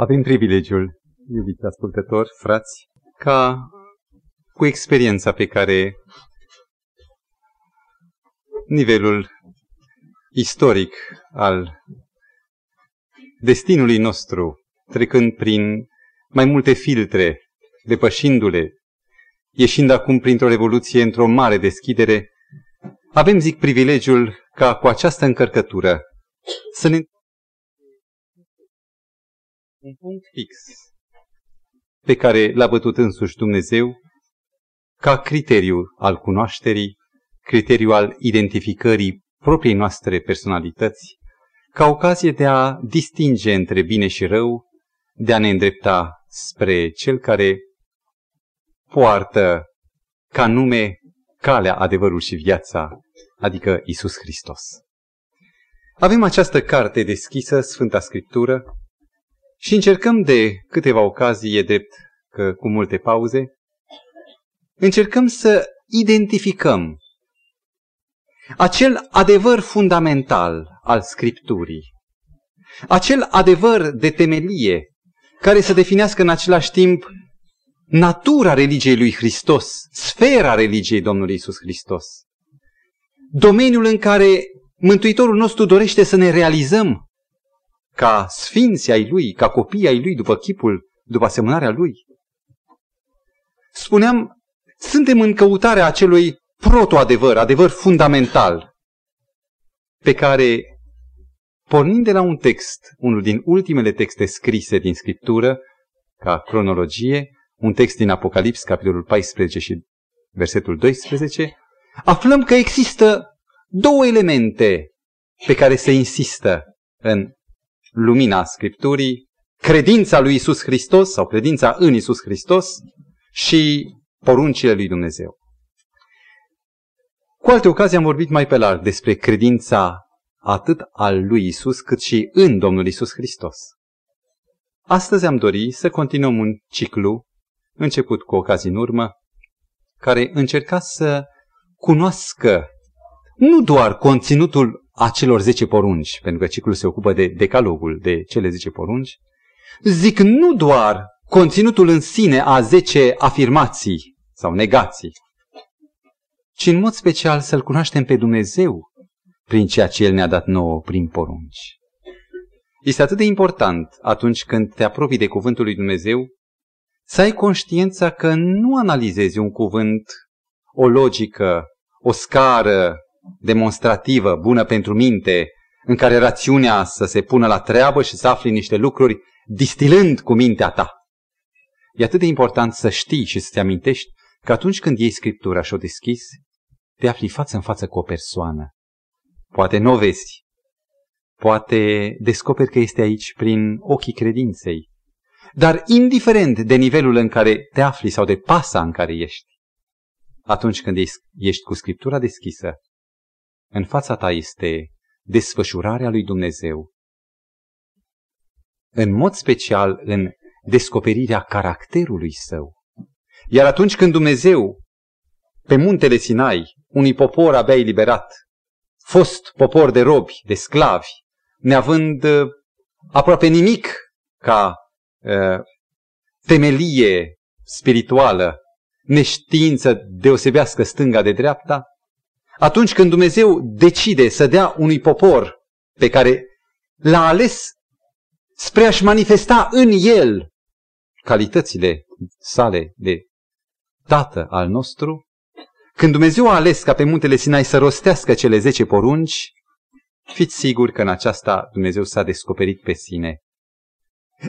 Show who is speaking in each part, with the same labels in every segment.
Speaker 1: Avem privilegiul, iubiți ascultători, frați, ca cu experiența pe care nivelul istoric al destinului nostru, trecând prin mai multe filtre, depășindu-le, ieșind acum printr-o revoluție într-o mare deschidere, avem, zic, privilegiul ca cu această încărcătură să ne un punct fix pe care l-a bătut însuși Dumnezeu ca criteriu al cunoașterii, criteriu al identificării propriei noastre personalități, ca ocazie de a distinge între bine și rău, de a ne îndrepta spre cel care poartă ca nume calea, adevărul și viața, adică Isus Hristos. Avem această carte deschisă, Sfânta Scriptură, și încercăm de câteva ocazii, e drept că cu multe pauze, încercăm să identificăm acel adevăr fundamental al Scripturii, acel adevăr de temelie care să definească în același timp natura religiei lui Hristos, sfera religiei Domnului Isus Hristos, domeniul în care Mântuitorul nostru dorește să ne realizăm ca sfinți ai lui, ca copii ai lui, după chipul, după asemănarea lui. Spuneam, suntem în căutarea acelui proto-adevăr, adevăr fundamental, pe care, pornind de la un text, unul din ultimele texte scrise din Scriptură, ca cronologie, un text din Apocalips, capitolul 14 și versetul 12, aflăm că există două elemente pe care se insistă în lumina Scripturii, credința lui Isus Hristos sau credința în Isus Hristos și poruncile lui Dumnezeu. Cu alte ocazii am vorbit mai pe larg despre credința atât al lui Isus cât și în Domnul Isus Hristos. Astăzi am dori să continuăm un ciclu început cu ocazii în urmă, care încerca să cunoască nu doar conținutul acelor zece porunci, pentru că ciclul se ocupă de decalogul, de cele zece porunci, zic nu doar conținutul în sine a zece afirmații sau negații, ci în mod special să-L cunoaștem pe Dumnezeu prin ceea ce El ne-a dat nouă prin porunci. Este atât de important atunci când te apropii de cuvântul lui Dumnezeu să ai conștiința că nu analizezi un cuvânt, o logică, o scară demonstrativă, bună pentru minte, în care rațiunea să se pună la treabă și să afli niște lucruri distilând cu mintea ta. E atât de important să știi și să-ți amintești că atunci când iei Scriptura și o deschizi, te afli față în față cu o persoană. Poate nu o vezi, poate descoperi că este aici prin ochii credinței, dar indiferent de nivelul în care te afli sau de pasa în care ești, atunci când ești cu Scriptura deschisă, în fața ta este desfășurarea lui Dumnezeu. În mod special în descoperirea caracterului său. Iar atunci când Dumnezeu, pe muntele Sinai, unui popor abia eliberat, fost popor de robi, de sclavi, neavând uh, aproape nimic ca uh, temelie spirituală, neștiință deosebească stânga de dreapta, atunci când Dumnezeu decide să dea unui popor pe care l-a ales spre a-și manifesta în el calitățile sale de tată al nostru, când Dumnezeu a ales ca pe muntele Sinai să rostească cele zece porunci, fiți siguri că în aceasta Dumnezeu s-a descoperit pe sine.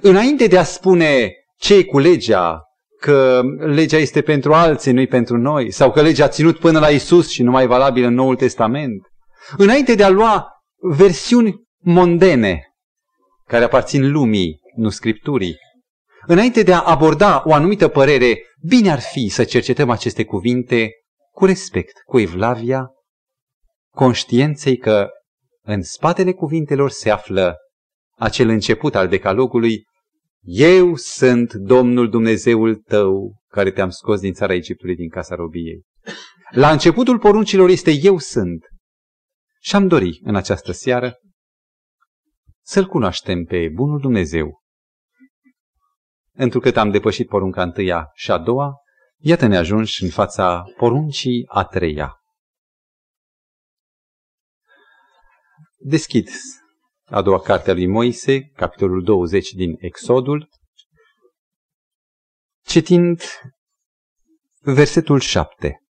Speaker 1: Înainte de a spune ce cu legea, că legea este pentru alții, nu pentru noi, sau că legea a ținut până la Isus și nu mai valabilă în Noul Testament. Înainte de a lua versiuni mondene care aparțin lumii, nu scripturii, înainte de a aborda o anumită părere, bine ar fi să cercetăm aceste cuvinte cu respect, cu evlavia, conștiinței că în spatele cuvintelor se află acel început al decalogului eu sunt Domnul Dumnezeul tău care te-am scos din țara Egiptului, din casa robiei. La începutul poruncilor este Eu sunt. Și am dori în această seară să-L cunoaștem pe Bunul Dumnezeu întrucât am depășit porunca întâia și a doua, iată ne ajungi în fața poruncii a treia. Deschid a doua carte a lui Moise, capitolul 20 din Exodul, citind versetul 7.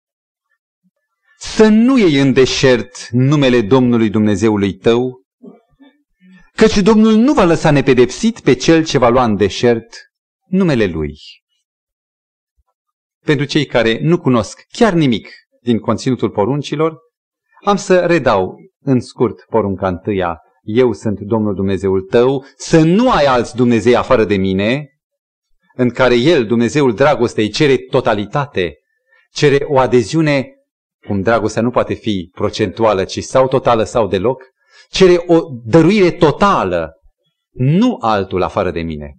Speaker 1: Să nu iei în deșert numele Domnului Dumnezeului tău, căci Domnul nu va lăsa nepedepsit pe cel ce va lua în deșert numele Lui. Pentru cei care nu cunosc chiar nimic din conținutul poruncilor, am să redau în scurt porunca întâia, eu sunt Domnul Dumnezeul tău, să nu ai alți Dumnezei afară de mine, în care El, Dumnezeul dragostei, cere totalitate, cere o adeziune, cum dragostea nu poate fi procentuală, ci sau totală sau deloc, cere o dăruire totală, nu altul afară de mine.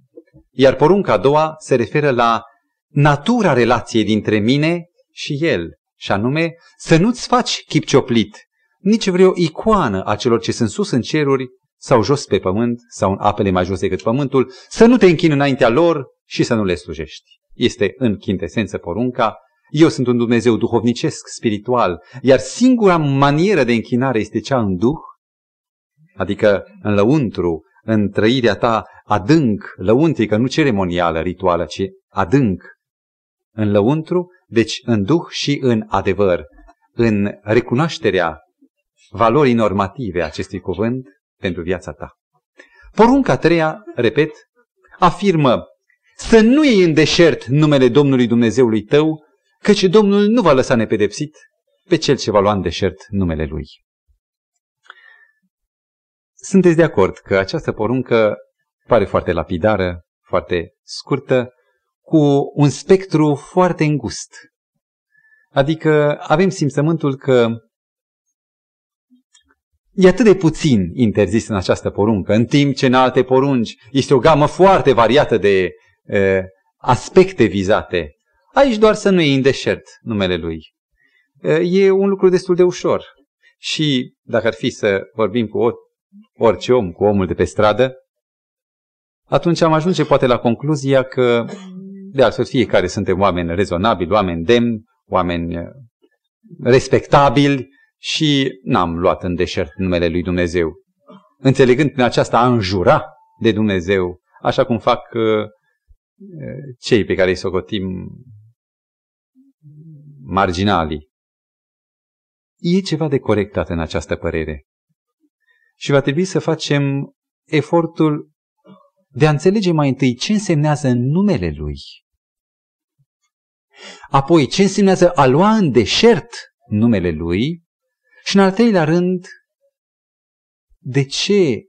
Speaker 1: Iar porunca a doua se referă la natura relației dintre mine și El, și anume să nu-ți faci chip cioplit, nici vreo icoană a celor ce sunt sus în ceruri sau jos pe pământ sau în apele mai jos decât pământul, să nu te închini înaintea lor și să nu le slujești. Este în chintesență porunca, eu sunt un Dumnezeu duhovnicesc, spiritual, iar singura manieră de închinare este cea în duh, adică în lăuntru, în trăirea ta adânc, lăuntrică, nu ceremonială, rituală, ci adânc, în lăuntru, deci în duh și în adevăr, în recunoașterea valorii normative acestui cuvânt pentru viața ta. Porunca treia, repet, afirmă să nu iei în deșert numele Domnului Dumnezeului tău, căci Domnul nu va lăsa nepedepsit pe cel ce va lua în deșert numele Lui. Sunteți de acord că această poruncă pare foarte lapidară, foarte scurtă, cu un spectru foarte îngust. Adică avem simțământul că e atât de puțin interzis în această poruncă, în timp ce în alte porunci este o gamă foarte variată de e, aspecte vizate. Aici doar să nu iei în deșert numele lui. E un lucru destul de ușor. Și dacă ar fi să vorbim cu orice om, cu omul de pe stradă, atunci am ajunge poate la concluzia că, de altfel, fiecare suntem oameni rezonabili, oameni demni, oameni respectabili și n-am luat în deșert numele lui Dumnezeu. Înțelegând prin aceasta a înjura de Dumnezeu, așa cum fac uh, cei pe care îi socotim marginalii. E ceva de corectat în această părere. Și va trebui să facem efortul de a înțelege mai întâi ce însemnează numele Lui. Apoi, ce însemnează a lua în deșert numele Lui. Și în al treilea rând, de ce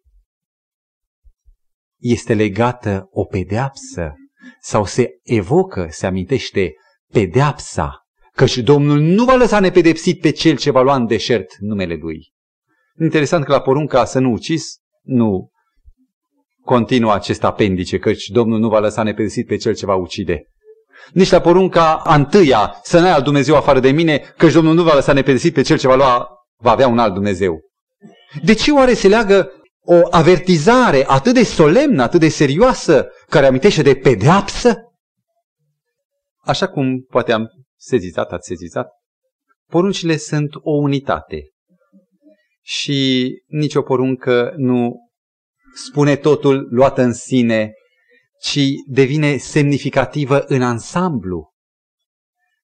Speaker 1: este legată o pedeapsă sau se evocă, se amintește pedeapsa, căci Domnul nu va lăsa nepedepsit pe cel ce va lua în deșert numele Lui. Interesant că la porunca să nu ucis, nu continuă acest apendice, căci Domnul nu va lăsa nepedepsit pe cel ce va ucide. Nici la porunca a întâia, să n-ai alt Dumnezeu afară de mine, căci Domnul nu va lăsa nepedepsit pe cel ce va lua, va avea un alt Dumnezeu. De ce oare se leagă o avertizare atât de solemnă, atât de serioasă, care amintește de pedeapsă? Așa cum poate am sezizat, ați sezizat, poruncile sunt o unitate și nicio poruncă nu spune totul luată în sine, ci devine semnificativă în ansamblu.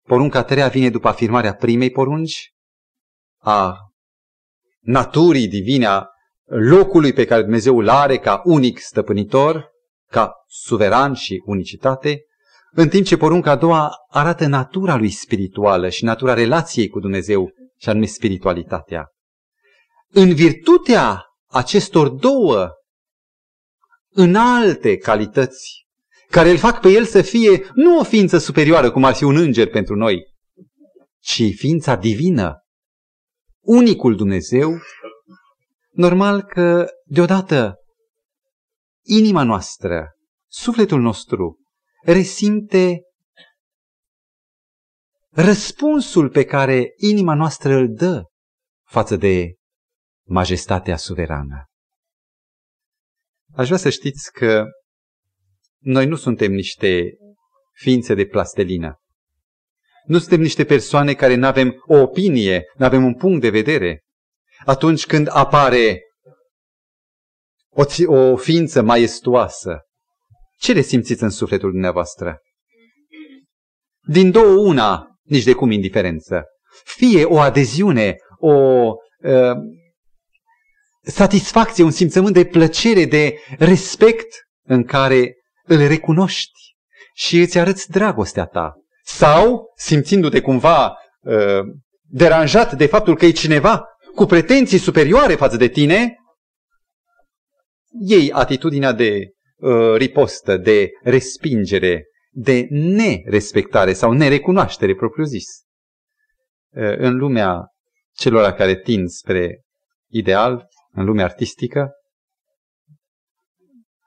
Speaker 1: Porunca a treia vine după afirmarea primei porunci, a naturii divine, a locului pe care Dumnezeu îl are ca unic stăpânitor, ca suveran și unicitate, în timp ce porunca a doua arată natura lui spirituală și natura relației cu Dumnezeu, și anume spiritualitatea. În virtutea acestor două înalte calități, care îl fac pe el să fie nu o ființă superioară, cum ar fi un înger pentru noi, ci ființa divină, unicul Dumnezeu, normal că deodată inima noastră, sufletul nostru, resimte răspunsul pe care inima noastră îl dă față de majestatea suverană. Aș vrea să știți că Noi nu suntem niște ființe de plastelină. Nu suntem niște persoane care nu avem o opinie, nu avem un punct de vedere. Atunci când apare o, o ființă maestuoasă, ce le simțiți în sufletul dumneavoastră? Din două una, nici de cum indiferență. Fie o adeziune, o uh, satisfacție, un simțământ de plăcere, de respect în care îl recunoști și îți arăți dragostea ta. Sau, simțindu-te cumva uh, deranjat de faptul că e cineva cu pretenții superioare față de tine, iei atitudinea de uh, ripostă, de respingere, de nerespectare sau nerecunoaștere propriu-zis. Uh, în lumea celor care tind spre ideal, în lumea artistică,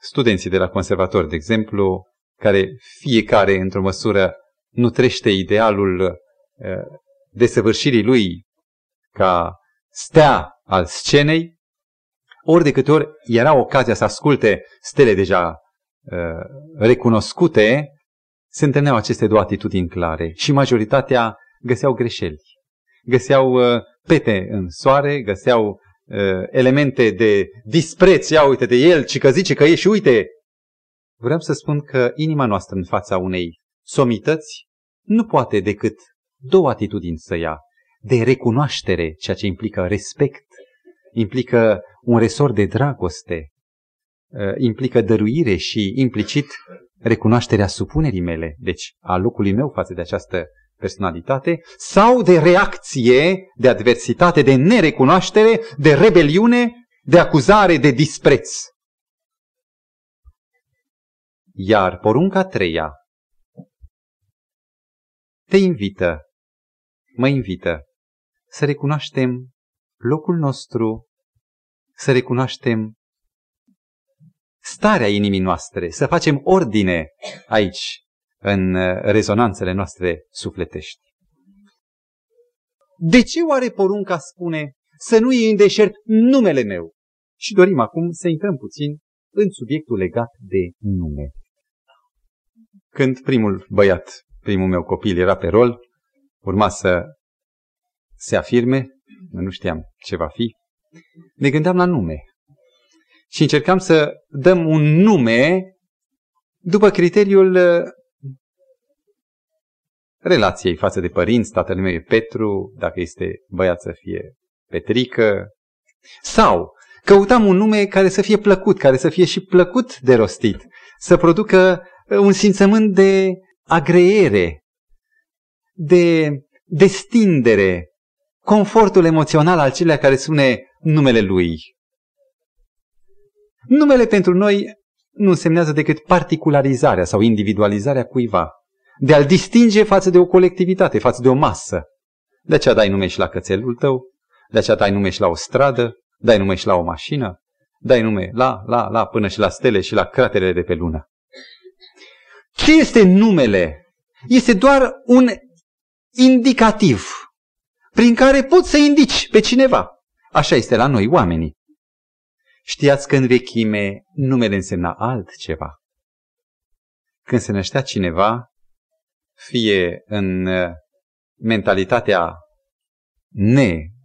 Speaker 1: studenții de la conservator, de exemplu, care fiecare, într-o măsură, nutrește idealul uh, desăvârșirii lui ca stea al scenei, ori de câte ori era ocazia să asculte stele deja uh, recunoscute, se întâlneau aceste două atitudini clare și majoritatea găseau greșeli. Găseau uh, pete în soare, găseau uh, elemente de dispreț, ia uite de el, ci că zice că e și uite. Vreau să spun că inima noastră în fața unei somități nu poate decât două atitudini să ia. De recunoaștere, ceea ce implică respect, implică un resort de dragoste, uh, implică dăruire și implicit recunoașterea supunerii mele, deci a locului meu față de această personalitate, sau de reacție, de adversitate, de nerecunoaștere, de rebeliune, de acuzare, de dispreț. Iar porunca treia te invită, mă invită să recunoaștem locul nostru, să recunoaștem starea inimii noastre, să facem ordine aici, în rezonanțele noastre sufletești. De ce oare porunca spune să nu iei în deșert numele meu? Și dorim acum să intrăm puțin în subiectul legat de nume. Când primul băiat primul meu copil era pe rol, urma să se afirme, nu știam ce va fi, ne gândeam la nume. Și încercam să dăm un nume după criteriul uh, relației față de părinți, tatăl meu e Petru, dacă este băiat să fie Petrică, sau căutam un nume care să fie plăcut, care să fie și plăcut de rostit, să producă uh, un simțământ de agreiere, de destindere, confortul emoțional al celea care spune numele lui. Numele pentru noi nu însemnează decât particularizarea sau individualizarea cuiva, de a-l distinge față de o colectivitate, față de o masă. De aceea dai nume și la cățelul tău, de aceea dai nume și la o stradă, dai nume și la o mașină, dai nume la, la, la, până și la stele și la craterele de pe lună. Ce este numele? Este doar un indicativ prin care poți să indici pe cineva. Așa este la noi, oamenii. Știați că în vechime numele însemna altceva. Când se năștea cineva, fie în uh, mentalitatea ne-iudaică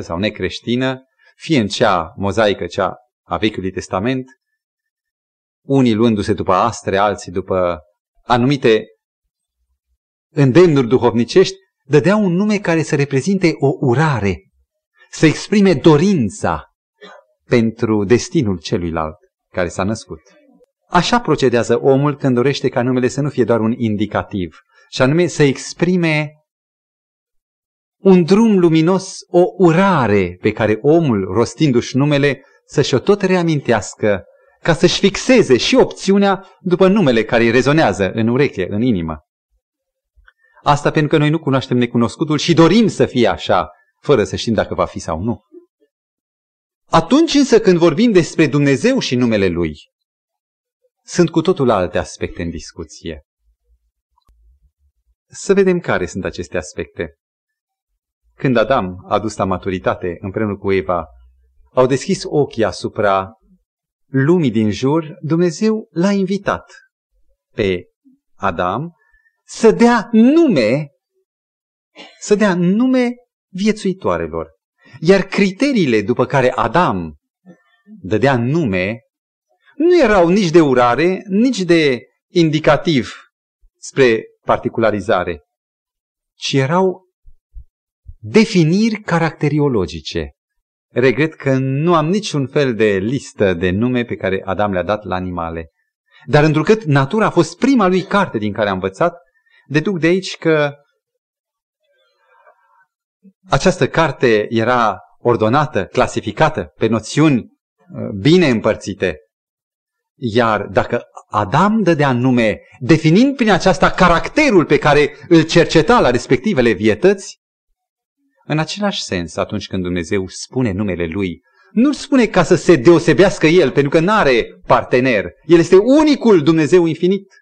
Speaker 1: sau necreștină, fie în cea mozaică, cea a Vechiului Testament, unii luându-se după astre, alții după anumite îndemnuri duhovnicești, dădea un nume care să reprezinte o urare, să exprime dorința pentru destinul celuilalt care s-a născut. Așa procedează omul când dorește ca numele să nu fie doar un indicativ, și anume să exprime un drum luminos, o urare pe care omul, rostindu-și numele, să-și o tot reamintească ca să-și fixeze și opțiunea după numele care îi rezonează în ureche, în inimă. Asta pentru că noi nu cunoaștem necunoscutul și dorim să fie așa, fără să știm dacă va fi sau nu. Atunci însă când vorbim despre Dumnezeu și numele Lui, sunt cu totul alte aspecte în discuție. Să vedem care sunt aceste aspecte. Când Adam a dus la maturitate împreună cu Eva, au deschis ochii asupra lumii din jur, Dumnezeu l-a invitat pe Adam să dea nume, să dea nume viețuitoarelor. Iar criteriile după care Adam dădea nume nu erau nici de urare, nici de indicativ spre particularizare, ci erau definiri caracteriologice. Regret că nu am niciun fel de listă de nume pe care Adam le-a dat la animale. Dar întrucât natura a fost prima lui carte din care a învățat, deduc de aici că această carte era ordonată, clasificată pe noțiuni uh, bine împărțite. Iar dacă Adam dădea nume, definind prin aceasta caracterul pe care îl cerceta la respectivele vietăți, în același sens, atunci când Dumnezeu spune numele Lui, nu spune ca să se deosebească El, pentru că nu are partener. El este unicul Dumnezeu infinit.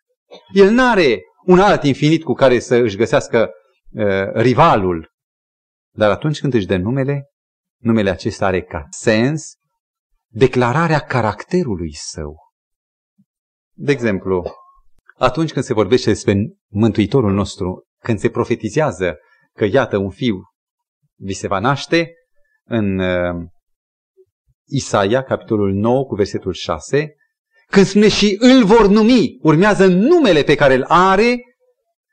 Speaker 1: El nu are un alt infinit cu care să își găsească uh, rivalul. Dar atunci când își dă numele, numele acesta are ca sens declararea caracterului său. De exemplu, atunci când se vorbește despre Mântuitorul nostru, când se profetizează că iată un fiu vi se va naște, în uh, Isaia, capitolul 9, cu versetul 6, când spune și îl vor numi, urmează numele pe care îl are,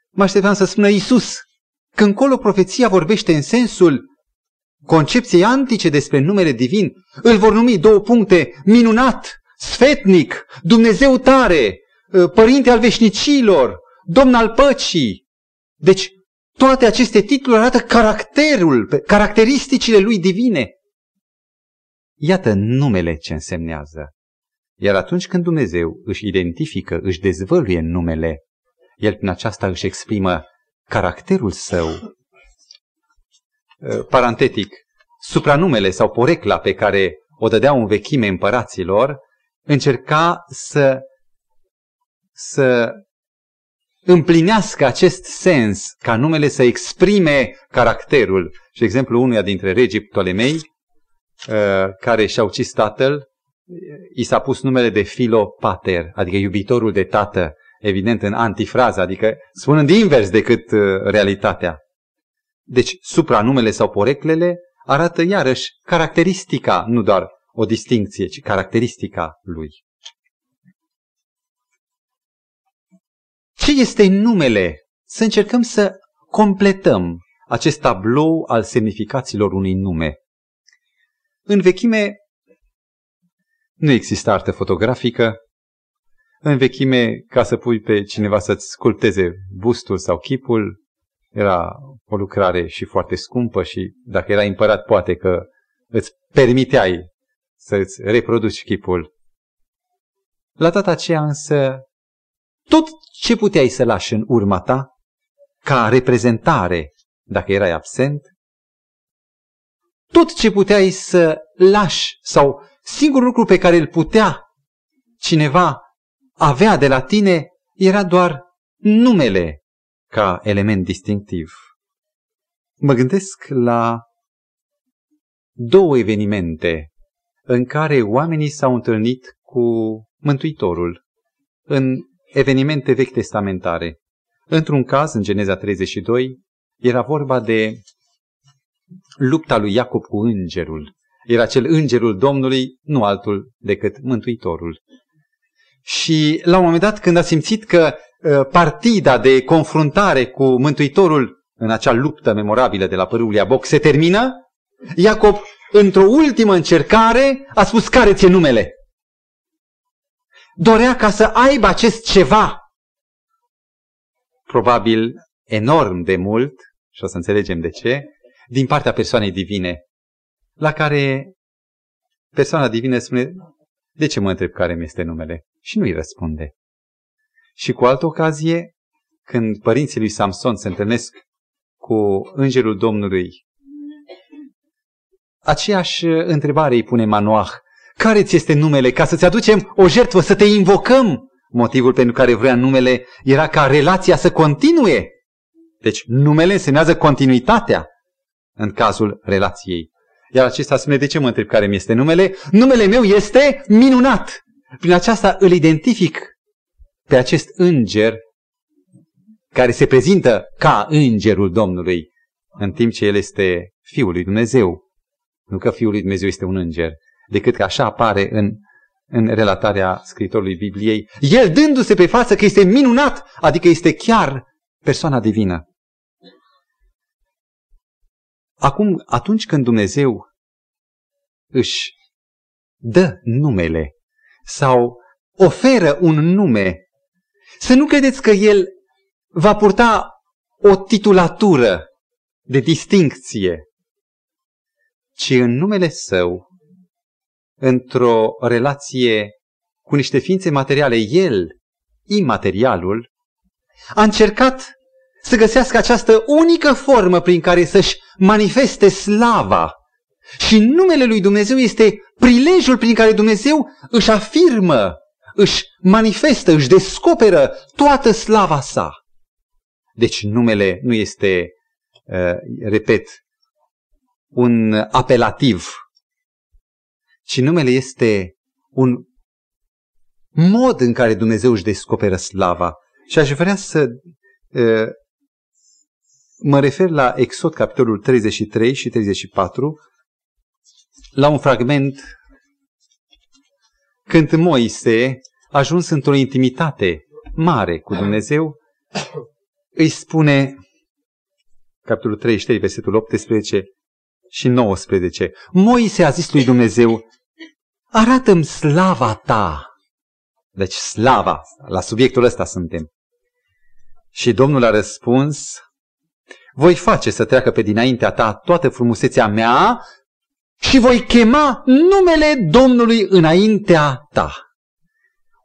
Speaker 1: mă așteptam să spună Isus. Când colo profeția vorbește în sensul concepției antice despre numele divin, îl vor numi două puncte, minunat, sfetnic, Dumnezeu tare, uh, părinte al veșnicilor, domn al păcii. Deci toate aceste titluri arată caracterul, caracteristicile lui divine. Iată numele ce însemnează. Iar atunci când Dumnezeu își identifică, își dezvăluie numele, El prin aceasta își exprimă caracterul său. Uh, parantetic, supranumele sau porecla pe care o dădeau în vechime împăraților, încerca să, să împlinească acest sens, ca numele să exprime caracterul. Și exemplu unuia dintre regii Ptolemei, uh, care și-a ucis tatăl, i s-a pus numele de Filopater, adică iubitorul de tată, evident în antifrază, adică spunând invers decât uh, realitatea. Deci supranumele sau poreclele arată iarăși caracteristica, nu doar o distinție, ci caracteristica lui. Ce este numele? Să încercăm să completăm acest tablou al semnificațiilor unui nume. În vechime nu există artă fotografică. În vechime, ca să pui pe cineva să-ți sculpteze bustul sau chipul, era o lucrare și foarte scumpă și dacă era împărat, poate că îți permiteai să-ți reproduci chipul. La data aceea însă tot ce puteai să lași în urma ta, ca reprezentare, dacă erai absent, tot ce puteai să lași sau singurul lucru pe care îl putea cineva avea de la tine era doar numele ca element distinctiv. Mă gândesc la două evenimente în care oamenii s-au întâlnit cu Mântuitorul în evenimente vechi testamentare. Într-un caz, în Geneza 32, era vorba de lupta lui Iacob cu îngerul. Era cel îngerul Domnului, nu altul decât Mântuitorul. Și la un moment dat, când a simțit că uh, partida de confruntare cu Mântuitorul în acea luptă memorabilă de la părul Iaboc se termină, Iacob, într-o ultimă încercare, a spus care ți-e numele dorea ca să aibă acest ceva, probabil enorm de mult, și o să înțelegem de ce, din partea persoanei divine, la care persoana divină spune, de ce mă întreb care mi este numele? Și nu îi răspunde. Și cu altă ocazie, când părinții lui Samson se întâlnesc cu îngerul Domnului, aceeași întrebare îi pune Manoah care ți este numele? Ca să-ți aducem o jertfă, să te invocăm. Motivul pentru care vrea numele era ca relația să continue. Deci numele însemnează continuitatea în cazul relației. Iar acesta spune, de ce mă întreb care mi este numele? Numele meu este minunat. Prin aceasta îl identific pe acest înger care se prezintă ca îngerul Domnului, în timp ce el este Fiul lui Dumnezeu. Nu că Fiul lui Dumnezeu este un înger, decât că așa apare în, în relatarea scritorului Bibliei, el dându-se pe față că este minunat, adică este chiar persoana divină. Acum, atunci când Dumnezeu își dă numele sau oferă un nume, să nu credeți că El va purta o titulatură de distincție, ci în numele Său, într-o relație cu niște ființe materiale, El, imaterialul, a încercat să găsească această unică formă prin care să-și manifeste slava. Și numele lui Dumnezeu este prilejul prin care Dumnezeu își afirmă, își manifestă, își descoperă toată slava sa. Deci numele nu este, uh, repet, un apelativ, ci numele este un mod în care Dumnezeu își descoperă slava. Și aș vrea să uh, mă refer la Exod, capitolul 33 și 34, la un fragment când Moise a ajuns într-o intimitate mare cu Dumnezeu, îi spune, capitolul 33, versetul 18 și 19, Moise a zis lui Dumnezeu, arată-mi slava ta. Deci slava, la subiectul ăsta suntem. Și Domnul a răspuns, voi face să treacă pe dinaintea ta toată frumusețea mea și voi chema numele Domnului înaintea ta.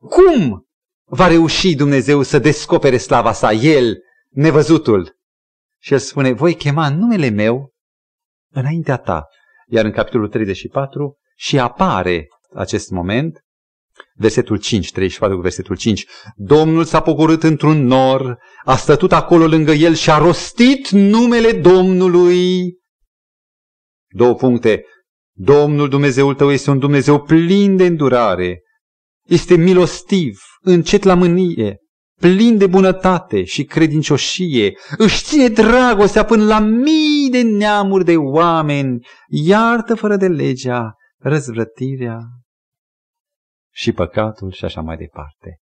Speaker 1: Cum va reuși Dumnezeu să descopere slava sa, El, nevăzutul? Și el spune, voi chema numele meu înaintea ta. Iar în capitolul 34 și apare acest moment, versetul 5, 34 cu versetul 5. Domnul s-a pogorât într-un nor, a stătut acolo lângă el și a rostit numele Domnului. Două puncte. Domnul Dumnezeul tău este un Dumnezeu plin de îndurare, este milostiv, încet la mânie, plin de bunătate și credincioșie, își ține dragostea până la mii de neamuri de oameni, iartă fără de legea, răzvrătirea și păcatul și așa mai departe.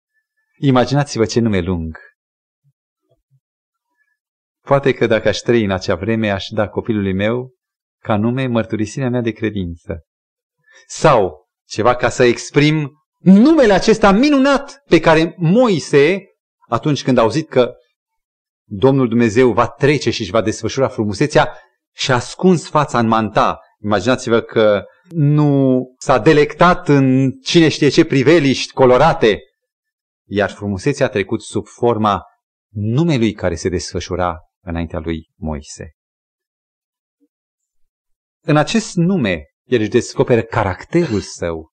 Speaker 1: Imaginați-vă ce nume lung. Poate că dacă aș trăi în acea vreme, aș da copilului meu ca nume mărturisirea mea de credință. Sau ceva ca să exprim numele acesta minunat pe care Moise, atunci când a auzit că Domnul Dumnezeu va trece și își va desfășura frumusețea, și-a ascuns fața în manta. Imaginați-vă că nu s-a delectat în cine știe ce priveliști colorate, iar frumusețea a trecut sub forma numelui care se desfășura înaintea lui Moise. În acest nume, el își descoperă caracterul său.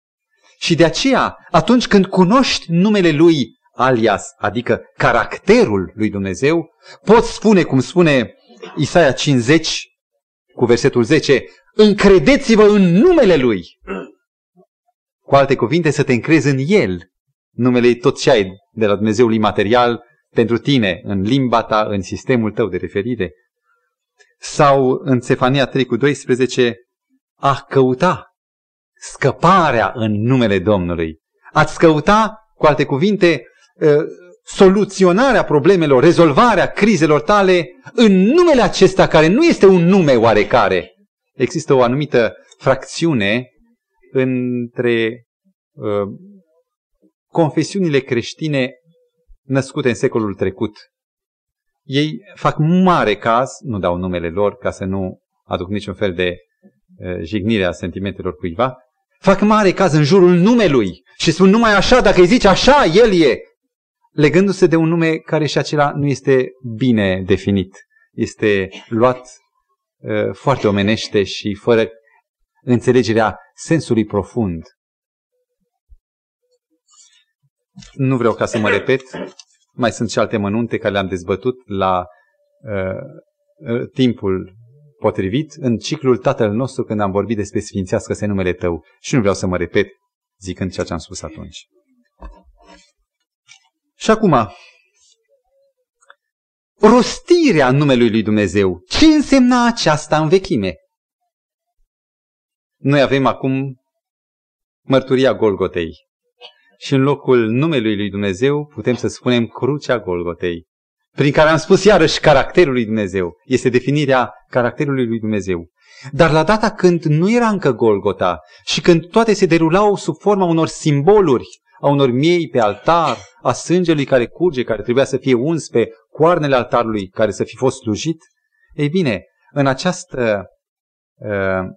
Speaker 1: Și de aceea, atunci când cunoști numele lui alias, adică caracterul lui Dumnezeu, poți spune, cum spune Isaia 50 cu versetul 10, încredeți-vă în numele lui. Cu alte cuvinte, să te încrezi în el. Numele tot ce ai de la Dumnezeul imaterial pentru tine, în limba ta, în sistemul tău de referire. Sau în Cefania 3 cu 12, a căuta scăparea în numele Domnului. Ați căuta, cu alte cuvinte, soluționarea problemelor, rezolvarea crizelor tale în numele acesta care nu este un nume oarecare. Există o anumită fracțiune între uh, confesiunile creștine născute în secolul trecut. Ei fac mare caz, nu dau numele lor ca să nu aduc niciun fel de uh, jignire a sentimentelor cuiva, fac mare caz în jurul numelui și spun numai așa, dacă îi zici așa, el e legându-se de un nume care și acela nu este bine definit. Este luat uh, foarte omenește și fără înțelegerea sensului profund. Nu vreau ca să mă repet, mai sunt și alte mănunte care le-am dezbătut la uh, uh, timpul potrivit în ciclul Tatăl nostru când am vorbit despre Sfințească-se numele Tău. Și nu vreau să mă repet, zicând ceea ce am spus atunci. Și acum, rostirea numelui lui Dumnezeu. Ce însemna aceasta în vechime? Noi avem acum mărturia Golgotei. Și în locul numelui lui Dumnezeu putem să spunem crucea Golgotei, prin care am spus iarăși caracterul lui Dumnezeu. Este definirea caracterului lui Dumnezeu. Dar la data când nu era încă Golgota și când toate se derulau sub forma unor simboluri, a unor miei pe altar, a sângelui care curge, care trebuia să fie uns pe coarnele altarului, care să fi fost slujit, ei bine, în această uh,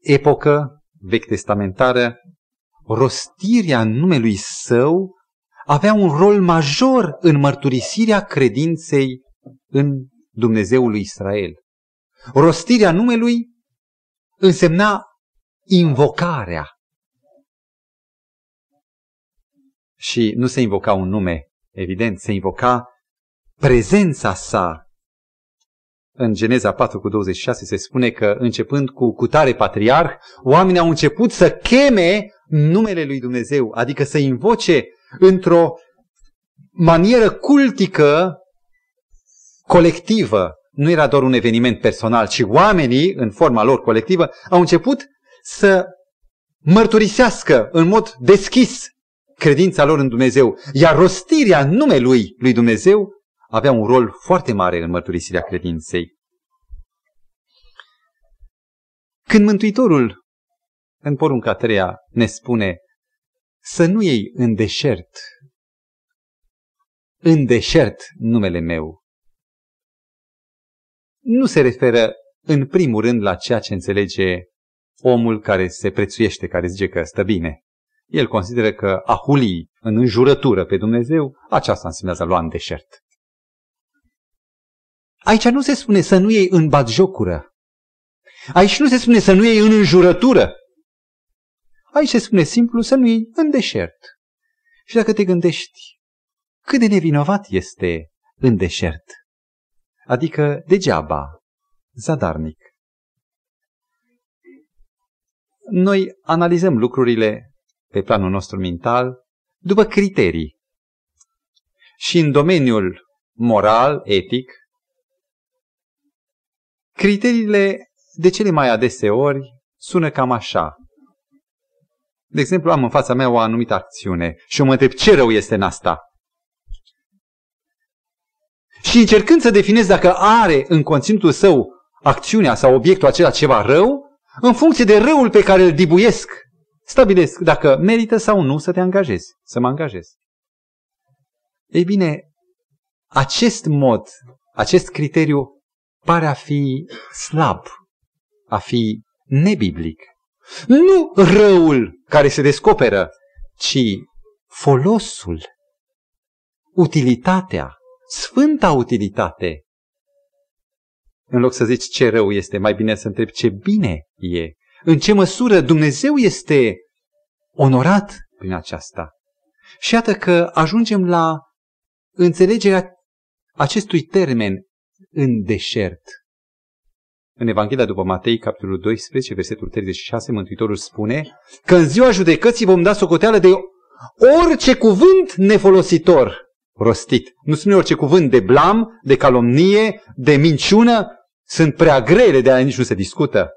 Speaker 1: epocă vechi testamentară, rostirea numelui său avea un rol major în mărturisirea credinței în Dumnezeul lui Israel. Rostirea numelui însemna invocarea. Și nu se invoca un nume, evident, se invoca prezența sa. În Geneza 4 cu 26 se spune că începând cu cutare patriarh, oamenii au început să cheme numele lui Dumnezeu, adică să invoce într-o manieră cultică, colectivă. Nu era doar un eveniment personal, ci oamenii, în forma lor colectivă, au început să mărturisească în mod deschis credința lor în Dumnezeu. Iar rostirea numelui lui Dumnezeu avea un rol foarte mare în mărturisirea credinței. Când Mântuitorul în porunca treia ne spune să nu iei în deșert, în deșert numele meu, nu se referă în primul rând la ceea ce înțelege omul care se prețuiește, care zice că stă bine. El consideră că a huli în înjurătură pe Dumnezeu, aceasta înseamnă a lua în deșert. Aici nu se spune să nu iei în batjocură. Aici nu se spune să nu iei în înjurătură. Aici se spune simplu să nu iei în deșert. Și dacă te gândești, cât de nevinovat este în deșert. Adică degeaba, zadarnic. Noi analizăm lucrurile pe planul nostru mental după criterii. Și în domeniul moral, etic, criteriile de cele mai adeseori sună cam așa. De exemplu, am în fața mea o anumită acțiune și eu mă întreb ce rău este în asta. Și încercând să definez dacă are în conținutul său acțiunea sau obiectul acela ceva rău, în funcție de răul pe care îl dibuiesc, stabilesc dacă merită sau nu să te angajezi, să mă angajez. Ei bine, acest mod, acest criteriu pare a fi slab, a fi nebiblic. Nu răul care se descoperă, ci folosul, utilitatea, sfânta utilitate. În loc să zici ce rău este, mai bine să întrebi ce bine e. În ce măsură Dumnezeu este onorat prin aceasta. Și iată că ajungem la înțelegerea acestui termen în deșert. În Evanghelia după Matei, capitolul 12, versetul 36, Mântuitorul spune că în ziua judecății vom da socoteală de orice cuvânt nefolositor rostit. Nu spune orice cuvânt de blam, de calomnie, de minciună, sunt prea grele, de aia nici nu se discută.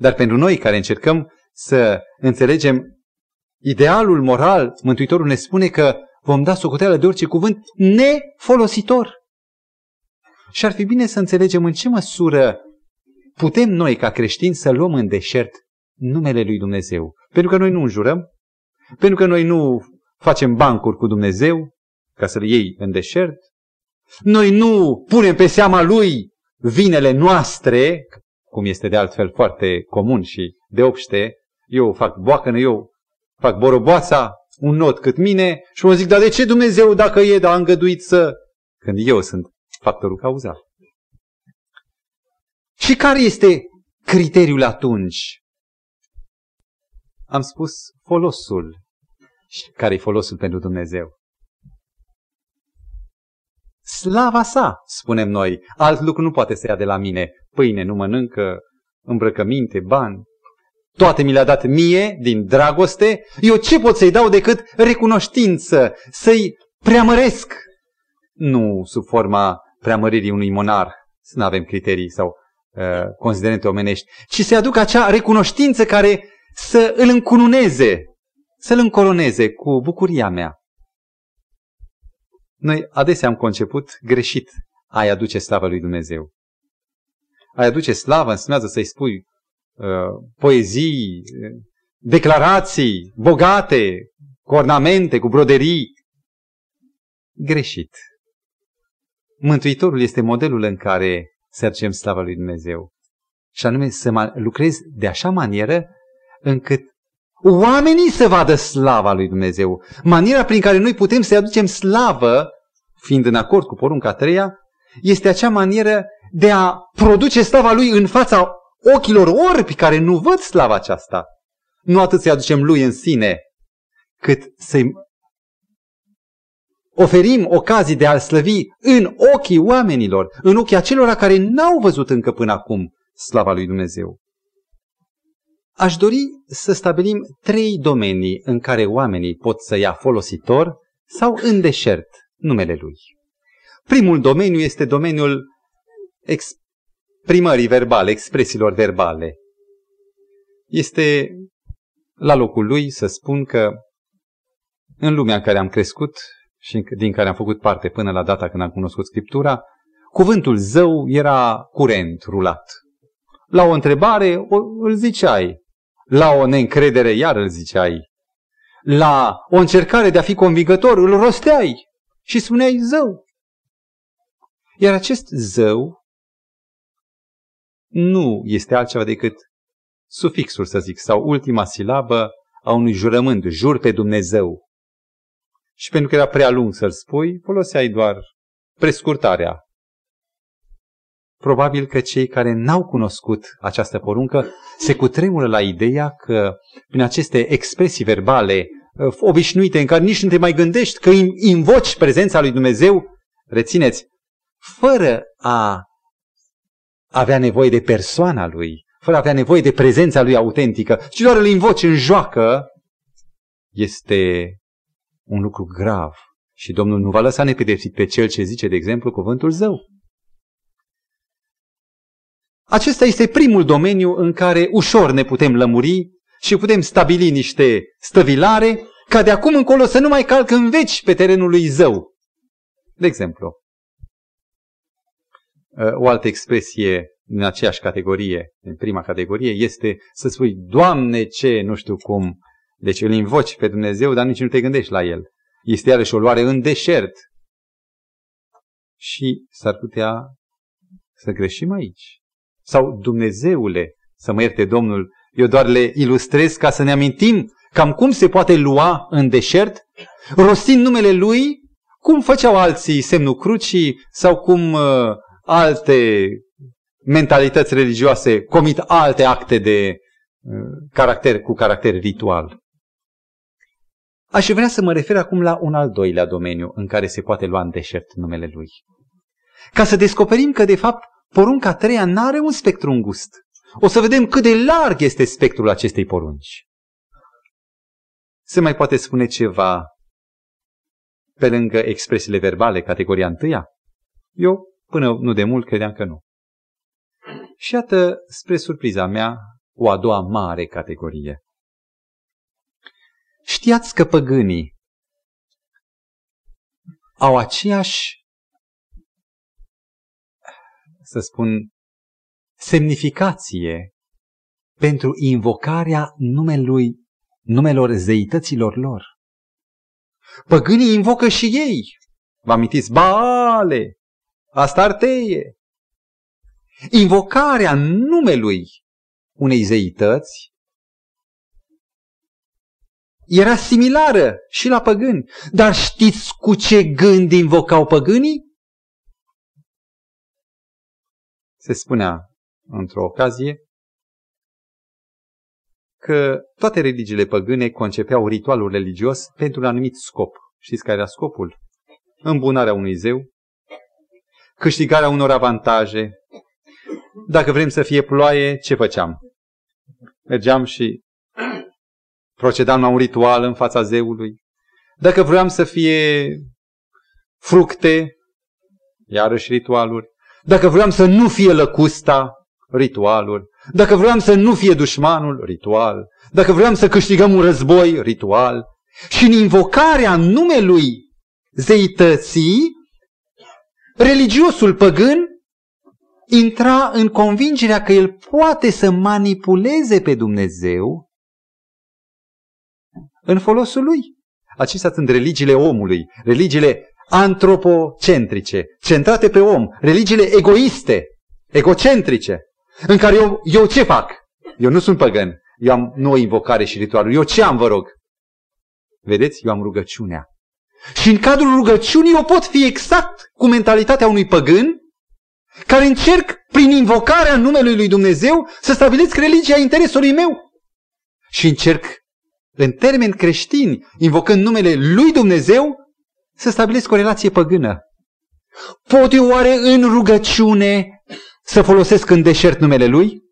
Speaker 1: Dar pentru noi care încercăm să înțelegem idealul moral, Mântuitorul ne spune că vom da socoteală de orice cuvânt nefolositor. Și ar fi bine să înțelegem în ce măsură putem noi, ca creștini, să luăm în deșert numele lui Dumnezeu. Pentru că noi nu înjurăm, pentru că noi nu facem bancuri cu Dumnezeu ca să-L iei în deșert, noi nu punem pe seama Lui vinele noastre, cum este de altfel foarte comun și de obște, eu fac boacănă, eu fac boroboața, un not cât mine și mă zic, dar de ce Dumnezeu dacă e, dar a îngăduit să... Când eu sunt factorul cauzal. Și care este criteriul atunci? Am spus folosul. Și care e folosul pentru Dumnezeu? Slava sa, spunem noi. Alt lucru nu poate să ia de la mine. Pâine nu mănâncă, îmbrăcăminte, bani. toate mi le-a dat mie din dragoste, eu ce pot să-i dau decât recunoștință, să-i preamăresc? Nu sub forma preamăririi unui monar, să nu avem criterii sau uh, considerente omenești, ci să-i aduc acea recunoștință care să îl încununeze, să-l încoroneze cu bucuria mea. Noi adesea am conceput greșit a-i aduce slavă lui Dumnezeu. A-i aduce slavă înseamnă să-i spui uh, poezii, uh, declarații bogate, cu ornamente, cu broderii. Greșit. Mântuitorul este modelul în care să aducem slava lui Dumnezeu. Și anume să lucrezi de așa manieră încât oamenii să vadă slava lui Dumnezeu. Maniera prin care noi putem să-i aducem slavă, fiind în acord cu porunca a treia, este acea manieră de a produce slava lui în fața ochilor orbi care nu văd slava aceasta. Nu atât să-i aducem lui în sine, cât să-i oferim ocazii de a-L slăvi în ochii oamenilor, în ochii acelora care n-au văzut încă până acum slava lui Dumnezeu. Aș dori să stabilim trei domenii în care oamenii pot să ia folositor sau în deșert numele Lui. Primul domeniu este domeniul exprimării verbale, expresiilor verbale. Este la locul lui să spun că în lumea în care am crescut și din care am făcut parte până la data când am cunoscut Scriptura, cuvântul zău era curent, rulat. La o întrebare o, îl ziceai, la o neîncredere iar îl ziceai, la o încercare de a fi convingător îl rosteai și spuneai zău. Iar acest zău nu este altceva decât sufixul, să zic, sau ultima silabă a unui jurământ, jur pe Dumnezeu. Și pentru că era prea lung să-l spui, foloseai doar prescurtarea. Probabil că cei care n-au cunoscut această poruncă se cutremură la ideea că prin aceste expresii verbale uh, obișnuite în care nici nu te mai gândești că invoci prezența lui Dumnezeu, rețineți, fără a avea nevoie de persoana lui, fără a avea nevoie de prezența lui autentică, ci doar îl invoci în joacă, este un lucru grav. Și Domnul nu va lăsa nepedepsit pe cel ce zice, de exemplu, cuvântul zău. Acesta este primul domeniu în care ușor ne putem lămuri și putem stabili niște stăvilare ca de acum încolo să nu mai calc în veci pe terenul lui zău. De exemplu, o altă expresie din aceeași categorie, în prima categorie, este să spui, Doamne, ce, nu știu cum, deci îl invoci pe Dumnezeu, dar nici nu te gândești la el. Este iarăși o luare în deșert. Și s-ar putea să greșim aici. Sau Dumnezeule, să mă ierte Domnul, eu doar le ilustrez ca să ne amintim cam cum se poate lua în deșert, rostind numele Lui, cum făceau alții semnul crucii sau cum uh, alte mentalități religioase comit alte acte de uh, caracter cu caracter ritual. Aș vrea să mă refer acum la un al doilea domeniu în care se poate lua în deșert numele lui. Ca să descoperim că, de fapt, porunca treia nu are un spectru îngust. O să vedem cât de larg este spectrul acestei porunci. Se mai poate spune ceva pe lângă expresiile verbale, categoria întâia? Eu, până nu de mult, credeam că nu. Și iată, spre surpriza mea, o a doua mare categorie. Știați că păgânii au aceeași, să spun, semnificație pentru invocarea numelui, numelor zeităților lor. Păgânii invocă și ei. Vă amintiți? Baale, Astarteie. Invocarea numelui unei zeități era similară și la păgâni. Dar știți cu ce gând invocau păgânii? Se spunea într-o ocazie că toate religiile păgâne concepeau ritualul religios pentru un anumit scop. Știți care era scopul? Îmbunarea unui zeu, câștigarea unor avantaje. Dacă vrem să fie ploaie, ce făceam? mergeam și procedam la un ritual în fața zeului. Dacă vreau să fie fructe, iarăși ritualuri. Dacă vreau să nu fie lăcusta, ritualuri. Dacă vreau să nu fie dușmanul, ritual. Dacă vreau să câștigăm un război, ritual. Și în invocarea numelui zeității, religiosul păgân intra în convingerea că el poate să manipuleze pe Dumnezeu în folosul lui. Acestea sunt religiile omului, religiile antropocentrice, centrate pe om, religiile egoiste, egocentrice, în care eu, eu ce fac? Eu nu sunt păgân, eu am nu o invocare și ritualul. Eu ce am, vă rog? Vedeți? Eu am rugăciunea. Și în cadrul rugăciunii eu pot fi exact cu mentalitatea unui păgân care încerc prin invocarea numelui lui Dumnezeu să stabilesc religia interesului meu. Și încerc în termeni creștini, invocând numele lui Dumnezeu, să stabilesc o relație păgână. Pot eu oare în rugăciune să folosesc în deșert numele lui?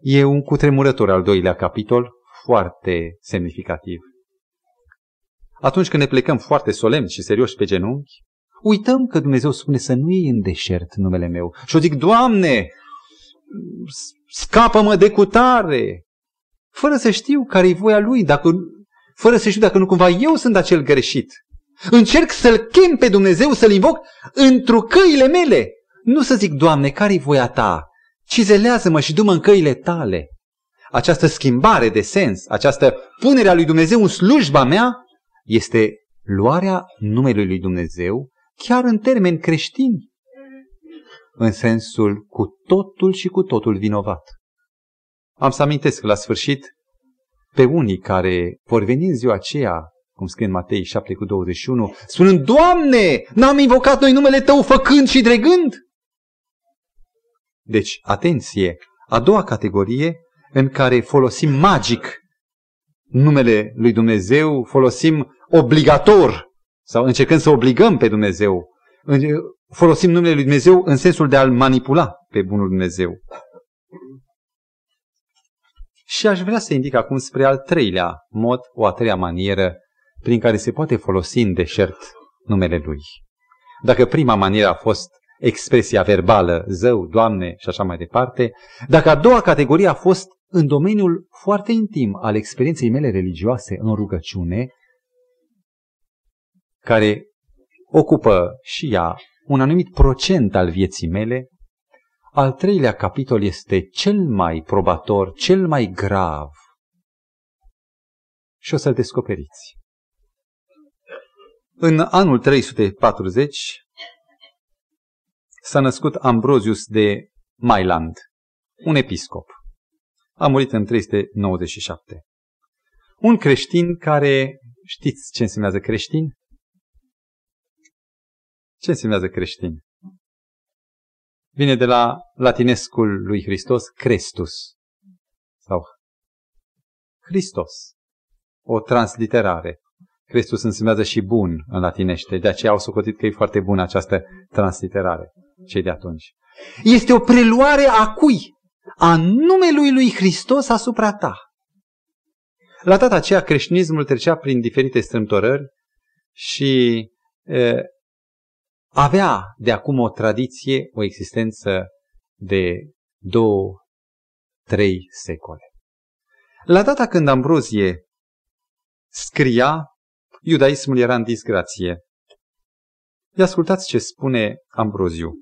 Speaker 1: E un cutremurător al doilea capitol, foarte semnificativ. Atunci când ne plecăm foarte solemn și serios pe genunchi, uităm că Dumnezeu spune să nu iei în deșert numele meu. Și o zic, Doamne, scapă-mă de cutare, fără să știu care e voia Lui, dacă, fără să știu dacă nu cumva eu sunt acel greșit. Încerc să-L chem pe Dumnezeu, să-L invoc într căile mele. Nu să zic, Doamne, care-i voia Ta? Cizelează-mă și du-mă în căile Tale. Această schimbare de sens, această punere a lui Dumnezeu în slujba mea, este luarea numelui lui Dumnezeu chiar în termeni creștini, în sensul cu totul și cu totul vinovat. Am să amintesc la sfârșit pe unii care vor veni în ziua aceea, cum scrie în Matei 7 cu 21, spunând, Doamne, n-am invocat noi numele Tău făcând și dregând? Deci, atenție, a doua categorie în care folosim magic numele lui Dumnezeu, folosim obligator sau încercăm să obligăm pe Dumnezeu, folosim numele lui Dumnezeu în sensul de a-L manipula pe Bunul Dumnezeu. Și aș vrea să indic acum spre al treilea mod, o a treia manieră prin care se poate folosi în deșert numele Lui. Dacă prima manieră a fost expresia verbală, zău, doamne și așa mai departe, dacă a doua categorie a fost în domeniul foarte intim al experienței mele religioase în rugăciune, care ocupă și ea un anumit procent al vieții mele, al treilea capitol este cel mai probator, cel mai grav. Și o să-l descoperiți. În anul 340 s-a născut Ambrozius de Mailand, un episcop. A murit în 397. Un creștin care, știți ce înseamnă creștin? Ce înseamnă creștin? Vine de la latinescul lui Hristos, Crestus. Sau Hristos. O transliterare. Crestus înseamnă și bun în latinește, de aceea au socotit că e foarte bună această transliterare, cei de atunci. Este o preluare a cui? A numelui lui Hristos asupra ta. La data aceea creștinismul trecea prin diferite strâmtorări și e, avea de acum o tradiție, o existență de două, trei secole. La data când Ambrozie scria, iudaismul era în disgrație. Ia ascultați ce spune Ambroziu.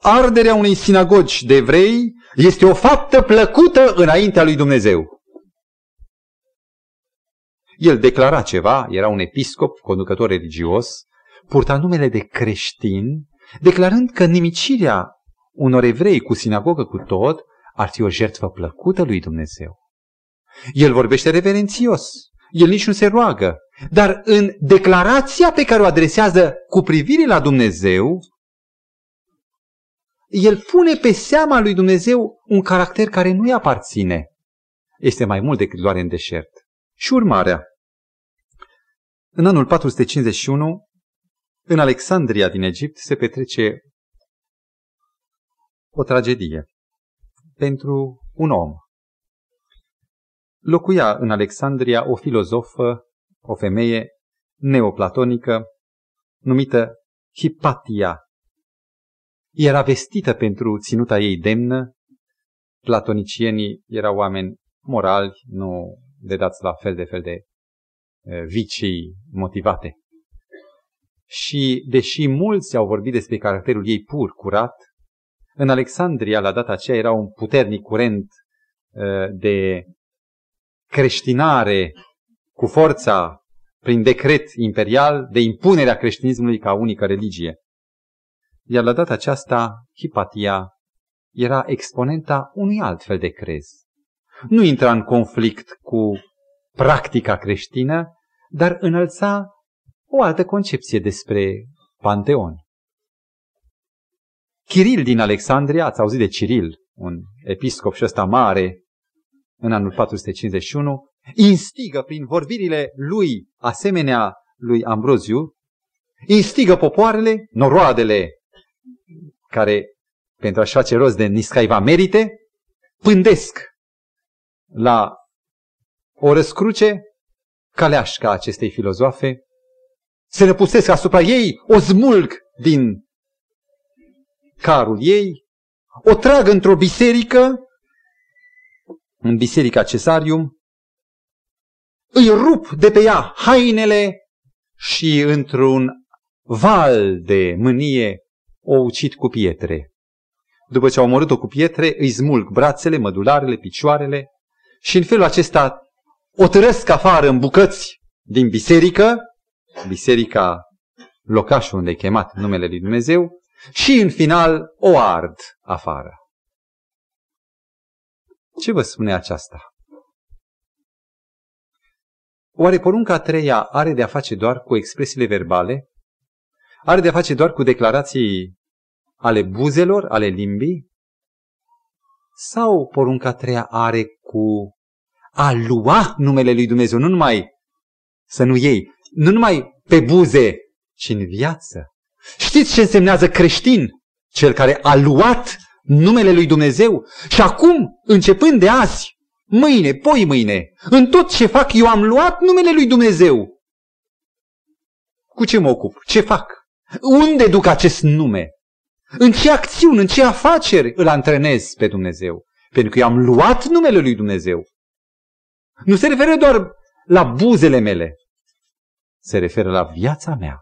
Speaker 1: Arderea unei sinagogi de evrei este o faptă plăcută înaintea lui Dumnezeu. El declara ceva, era un episcop, conducător religios, purta numele de creștin, declarând că nimicirea unor evrei cu sinagogă cu tot ar fi o jertfă plăcută lui Dumnezeu. El vorbește reverențios, el nici nu se roagă, dar în declarația pe care o adresează cu privire la Dumnezeu, el pune pe seama lui Dumnezeu un caracter care nu-i aparține. Este mai mult decât doar în deșert. Și urmarea. În anul 451, în Alexandria din Egipt se petrece o tragedie. pentru un om. Locuia în Alexandria o filozofă, o femeie neoplatonică, numită Hipatia. Era vestită pentru ținuta ei demnă. Platonicienii erau oameni morali, nu de dați la fel de fel de vicii motivate. Și deși mulți au vorbit despre caracterul ei pur, curat, în Alexandria, la data aceea, era un puternic curent de creștinare cu forța prin decret imperial de impunerea creștinismului ca unică religie. Iar la data aceasta, Hipatia era exponenta unui alt fel de crez. Nu intra în conflict cu practica creștină, dar înălța o altă concepție despre Panteon. Chiril din Alexandria, ați auzit de Ciril, un episcop și ăsta mare, în anul 451, instigă prin vorbirile lui, asemenea lui Ambroziu, instigă popoarele, noroadele care, pentru a-și face rost de niscaiva merite, pândesc la o răscruce caleașca acestei filozofe, se răpustesc asupra ei, o smulg din carul ei, o trag într-o biserică, în biserica Cesarium, îi rup de pe ea hainele și într-un val de mânie o ucid cu pietre. După ce au omorât-o cu pietre, îi smulg brațele, mădularele, picioarele și în felul acesta o tărăsc afară în bucăți din biserică, biserica locașul unde e chemat numele lui Dumnezeu, și în final o ard afară. Ce vă spune aceasta? Oare porunca a treia are de a face doar cu expresiile verbale? Are de a face doar cu declarații ale buzelor, ale limbii? Sau porunca a treia are cu a lua numele lui Dumnezeu, nu numai să nu iei, nu numai pe buze, ci în viață? Știți ce însemnează creștin? Cel care a luat numele lui Dumnezeu și acum, începând de azi, mâine, poi mâine, în tot ce fac eu am luat numele lui Dumnezeu. Cu ce mă ocup? Ce fac? Unde duc acest nume? În ce acțiuni, în ce afaceri îl antrenez pe Dumnezeu? Pentru că eu am luat numele lui Dumnezeu. Nu se referă doar la buzele mele, se referă la viața mea.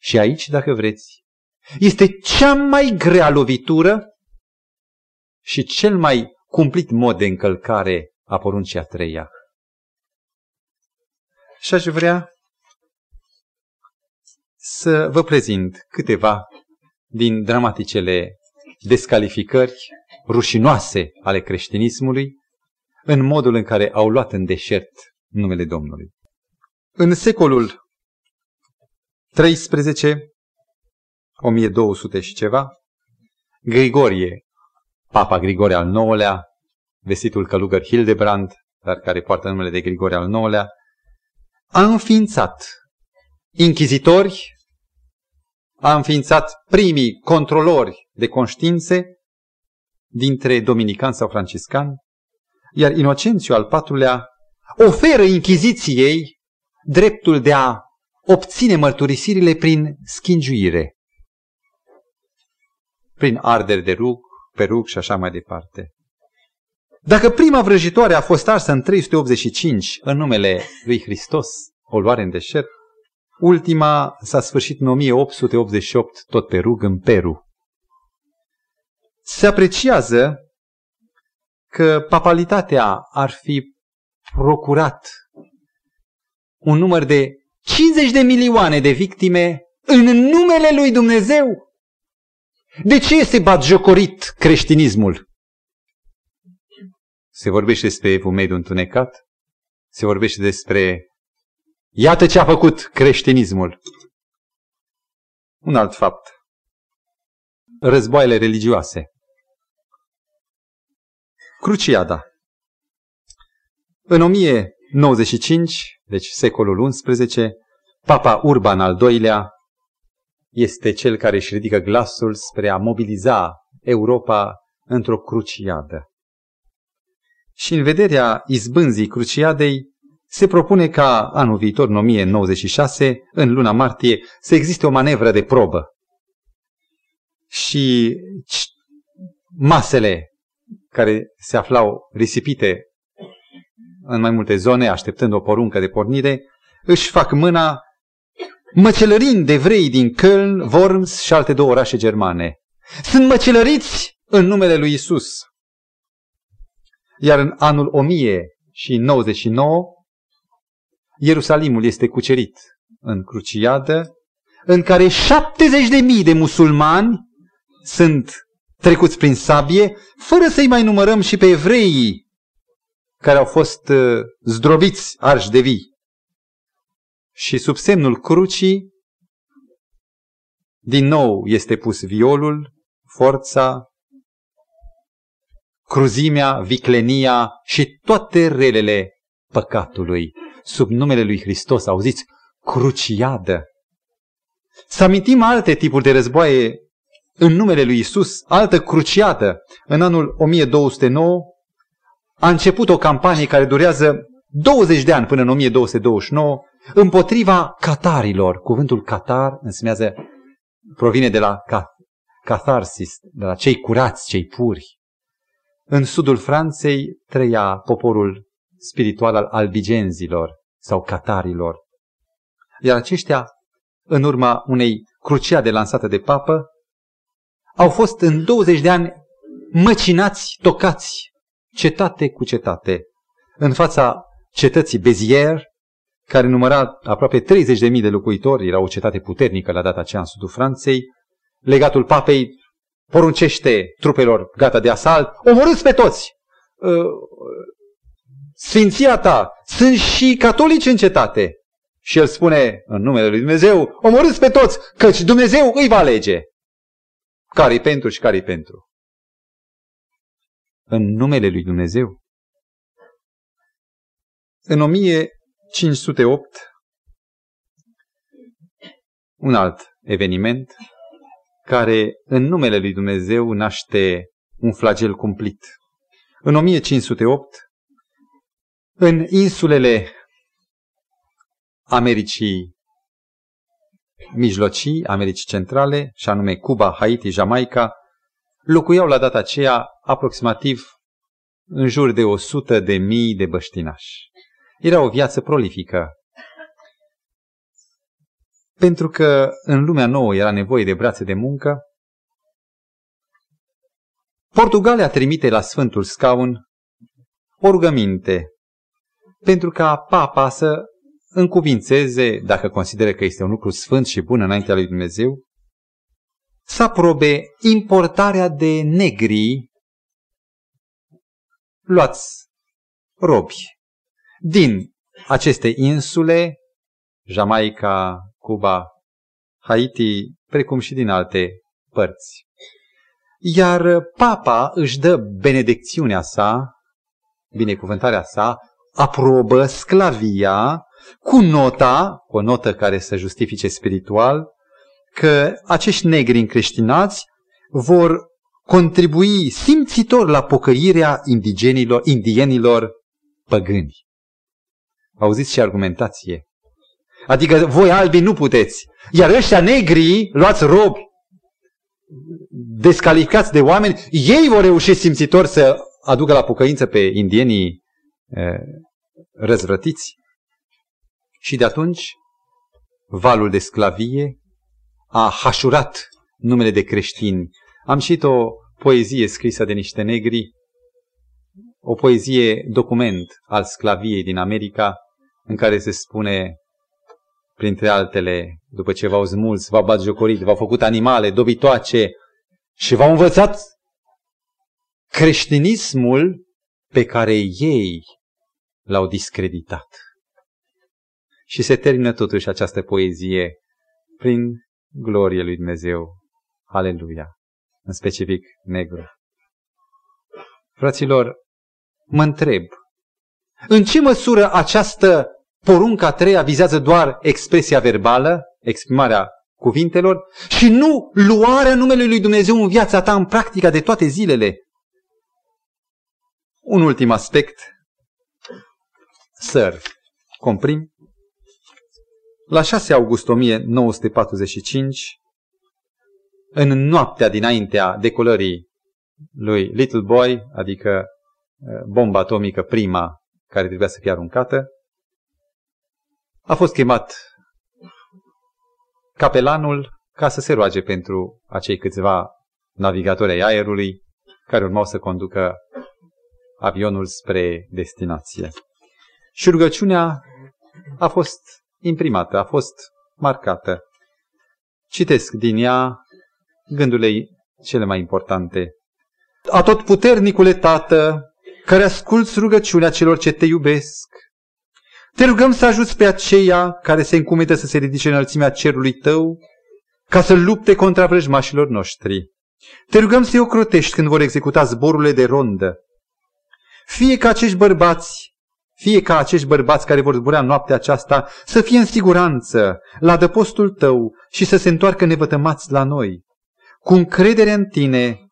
Speaker 1: Și aici, dacă vreți, este cea mai grea lovitură și cel mai cumplit mod de încălcare a poruncii a treia. Și aș vrea să vă prezint câteva din dramaticele descalificări rușinoase ale creștinismului în modul în care au luat în deșert numele Domnului. În secolul 13, 1200 și ceva, Grigorie, Papa Grigorie al IX-lea, vestitul călugăr Hildebrand, dar care poartă numele de Grigorie al IX-lea, a înființat inchizitori, a înființat primii controlori de conștiințe dintre dominicani sau franciscani, iar Inocențiu al patrulea oferă inchiziției dreptul de a obține mărturisirile prin schingiuire, prin arderi de rug, perug și așa mai departe. Dacă prima vrăjitoare a fost arsă în 385 în numele lui Hristos, o luare în deșert, ultima s-a sfârșit în 1888 tot pe rug în Peru. Se apreciază că papalitatea ar fi procurat un număr de 50 de milioane de victime în numele lui Dumnezeu. De ce este batjocorit creștinismul? Se vorbește despre evul mediu întunecat, se vorbește despre iată ce a făcut creștinismul. Un alt fapt. Războaiele religioase. Cruciada. În 1095, deci secolul XI, Papa Urban al II-lea este cel care își ridică glasul spre a mobiliza Europa într-o cruciadă. Și în vederea izbânzii cruciadei, se propune ca anul viitor, în 1996, în luna martie, să existe o manevră de probă. Și masele care se aflau risipite în mai multe zone, așteptând o poruncă de pornire, își fac mâna măcelărind de vrei din Köln, Worms și alte două orașe germane. Sunt măcelăriți în numele lui Isus. Iar în anul 1099, Ierusalimul este cucerit în cruciadă, în care 70.000 de musulmani sunt trecuți prin sabie, fără să-i mai numărăm și pe evreii care au fost uh, zdrobiți arși de vii. Și sub semnul crucii, din nou este pus violul, forța, cruzimea, viclenia și toate relele păcatului. Sub numele lui Hristos, auziți, cruciadă. Să amintim alte tipuri de războaie în numele lui Isus, altă cruciadă. În anul 1209 a început o campanie care durează 20 de ani până în 1229 împotriva catarilor. Cuvântul catar înseamnă, provine de la catharsis, de la cei curați, cei puri. În sudul Franței trăia poporul spiritual al albigenzilor sau catarilor. Iar aceștia, în urma unei cruciade lansate de papă, au fost în 20 de ani măcinați, tocați, cetate cu cetate. În fața cetății Bezier, care număra aproape 30.000 de locuitori, era o cetate puternică la data aceea în sudul Franței, legatul papei poruncește trupelor gata de asalt, omorâți pe toți! Uh, Sfinția ta, sunt și catolici în cetate. Și el spune, în numele lui Dumnezeu, omorâți pe toți, căci Dumnezeu îi va alege. Care-i pentru și care-i pentru? În numele lui Dumnezeu. În 1508, un alt eveniment care în numele lui Dumnezeu naște un flagel cumplit. În 1508, în insulele Americii mijlocii, Americii Centrale, și anume Cuba, Haiti, Jamaica, locuiau la data aceea aproximativ în jur de 100 de mii de băștinași. Era o viață prolifică. Pentru că în lumea nouă era nevoie de brațe de muncă, Portugalia trimite la Sfântul Scaun o rugăminte pentru ca papa să încuvințeze, dacă consideră că este un lucru sfânt și bun înaintea lui Dumnezeu, să aprobe importarea de negri luați robi din aceste insule, Jamaica, Cuba, Haiti, precum și din alte părți. Iar papa își dă benedicțiunea sa, binecuvântarea sa, aprobă sclavia cu nota, cu o notă care să justifice spiritual, că acești negri încreștinați vor contribui simțitor la pocăirea indigenilor, indienilor păgâni. Auziți ce argumentație? Adică voi albi nu puteți, iar ăștia negri, luați robi, descalificați de oameni, ei vor reuși simțitor să aducă la pocăință pe indienii eh, răzvrătiți. Și de atunci, valul de sclavie a hașurat numele de creștini. Am citit o poezie scrisă de niște negri, o poezie document al sclaviei din America, în care se spune, printre altele, după ce v-au smulți, v-au batjocorit, v-au făcut animale, dobitoace și v-au învățat creștinismul pe care ei l-au discreditat. Și se termină totuși această poezie prin glorie lui Dumnezeu. Aleluia! În specific negru. Fraților, mă întreb, în ce măsură această poruncă a treia vizează doar expresia verbală, exprimarea cuvintelor, și nu luarea numelui lui Dumnezeu în viața ta, în practica de toate zilele? Un ultim aspect, săr, comprim. La 6 august 1945, în noaptea dinaintea decolării lui Little Boy, adică uh, bomba atomică prima care trebuia să fie aruncată, a fost chemat capelanul ca să se roage pentru acei câțiva navigatori ai aerului care urmau să conducă avionul spre destinație. Și rugăciunea a fost imprimată, a fost marcată. Citesc din ea gândurile cele mai importante. A tot puternicule Tată, care asculți rugăciunea celor ce te iubesc, te rugăm să ajuți pe aceia care se încumete să se ridice în înălțimea cerului tău, ca să lupte contra vrăjmașilor noștri. Te rugăm să-i ocrotești când vor executa zborurile de rondă. Fie ca acești bărbați, fie ca acești bărbați care vor zbura noaptea aceasta să fie în siguranță la adăpostul tău și să se întoarcă nevătămați la noi. Cu încredere în tine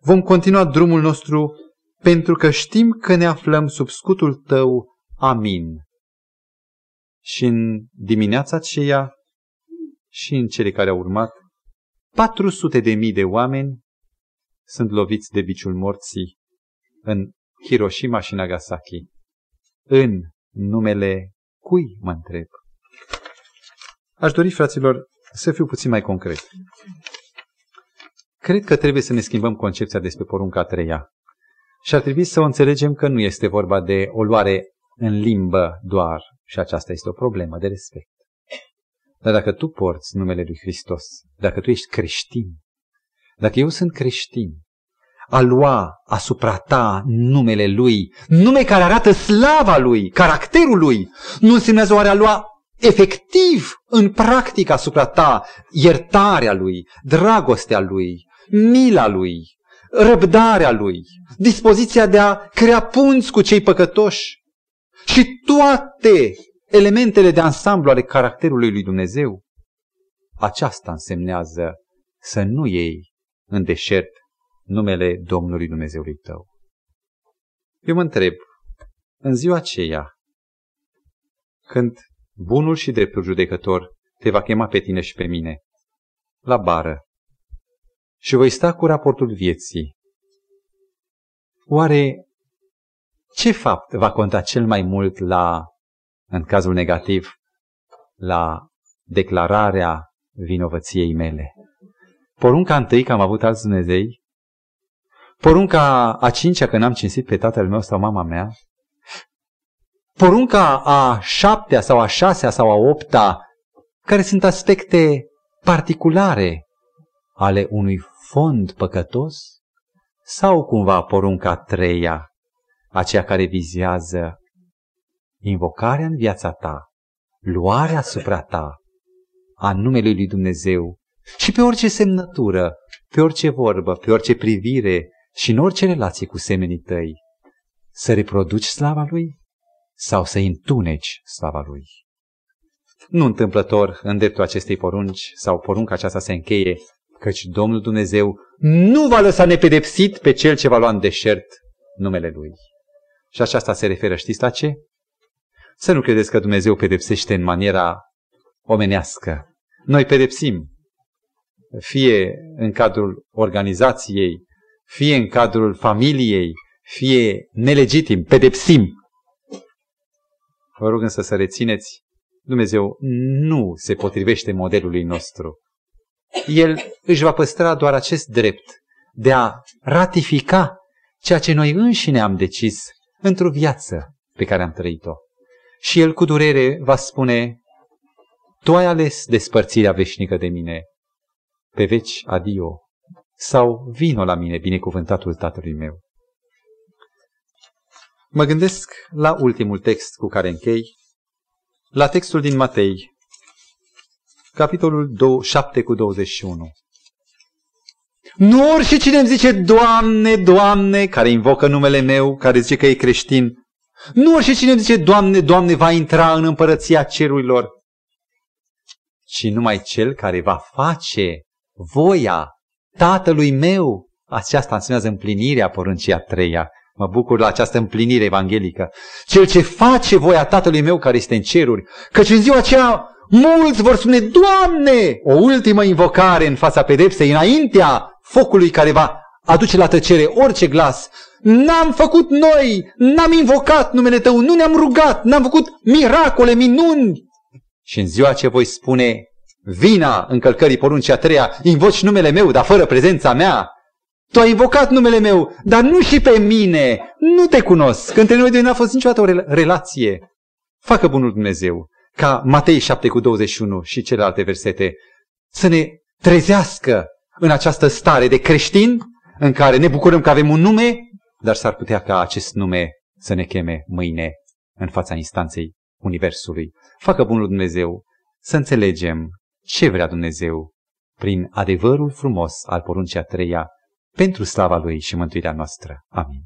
Speaker 1: vom continua drumul nostru pentru că știm că ne aflăm sub scutul tău. Amin. Și în dimineața aceea și în cele care au urmat, 400 de mii de oameni sunt loviți de biciul morții în Hiroshima și Nagasaki. În numele cui, mă întreb? Aș dori, fraților, să fiu puțin mai concret. Cred că trebuie să ne schimbăm concepția despre porunca a treia. Și ar trebui să o înțelegem că nu este vorba de o luare în limbă doar, și aceasta este o problemă de respect. Dar dacă tu porți numele lui Hristos, dacă tu ești creștin, dacă eu sunt creștin, a lua asupra ta numele lui, nume care arată slava lui, caracterul lui, nu înseamnă oare a lua efectiv, în practică asupra ta, iertarea lui, dragostea lui, mila lui, răbdarea lui, dispoziția de a crea punți cu cei păcătoși și toate elementele de ansamblu ale caracterului lui Dumnezeu. Aceasta însemnează să nu iei în deșert numele Domnului Dumnezeului tău. Eu mă întreb, în ziua aceea, când bunul și dreptul judecător te va chema pe tine și pe mine, la bară, și voi sta cu raportul vieții, oare ce fapt va conta cel mai mult la, în cazul negativ, la declararea vinovăției mele? Porunca întâi că am avut alți Dumnezei Porunca a cincea că n-am cinstit pe tatăl meu sau mama mea? Porunca a șaptea sau a șasea sau a opta, care sunt aspecte particulare ale unui fond păcătos? Sau cumva porunca a treia, aceea care vizează invocarea în viața ta, luarea asupra ta a numelui lui Dumnezeu și pe orice semnătură, pe orice vorbă, pe orice privire, și în orice relație cu semenii tăi, să reproduci slava lui sau să întuneci slava lui. Nu întâmplător în dreptul acestei porunci sau porunca aceasta se încheie, căci Domnul Dumnezeu nu va lăsa nepedepsit pe cel ce va lua în deșert numele lui. Și aceasta se referă, știți la ce? Să nu credeți că Dumnezeu pedepsește în maniera omenească. Noi pedepsim, fie în cadrul organizației, fie în cadrul familiei, fie nelegitim, pedepsim. Vă rog însă să rețineți, Dumnezeu nu se potrivește modelului nostru. El își va păstra doar acest drept de a ratifica ceea ce noi înșine am decis într-o viață pe care am trăit-o. Și el cu durere va spune, tu ai ales despărțirea veșnică de mine, pe veci adio, sau vino la mine, binecuvântatul tatălui meu. Mă gândesc la ultimul text cu care închei, la textul din Matei, capitolul 7 cu 21. Nu orice cine îmi zice, Doamne, Doamne, care invocă numele meu, care zice că e creștin, nu orice cine îmi zice, Doamne, Doamne, va intra în împărăția cerurilor, ci numai cel care va face voia Tatălui meu. Aceasta înseamnă împlinirea poruncii a treia Mă bucur la această împlinire evanghelică. Cel ce face voia Tatălui meu care este în ceruri, căci în ziua aceea mulți vor spune, Doamne, o ultimă invocare în fața pedepsei, înaintea focului care va aduce la tăcere orice glas. N-am făcut noi, n-am invocat numele Tău, nu ne-am rugat, n-am făcut miracole, minuni. Și în ziua ce voi spune, vina încălcării poruncii a treia, invoci numele meu, dar fără prezența mea, tu ai invocat numele meu, dar nu și pe mine. Nu te cunosc. Că între noi doi n-a fost niciodată o relație. Facă bunul Dumnezeu ca Matei 7 cu 21 și celelalte versete să ne trezească în această stare de creștin în care ne bucurăm că avem un nume, dar s-ar putea ca acest nume să ne cheme mâine în fața instanței Universului. Facă bunul Dumnezeu să înțelegem ce vrea Dumnezeu prin adevărul frumos al poruncii a treia pentru slava Lui și mântuirea noastră. Amin.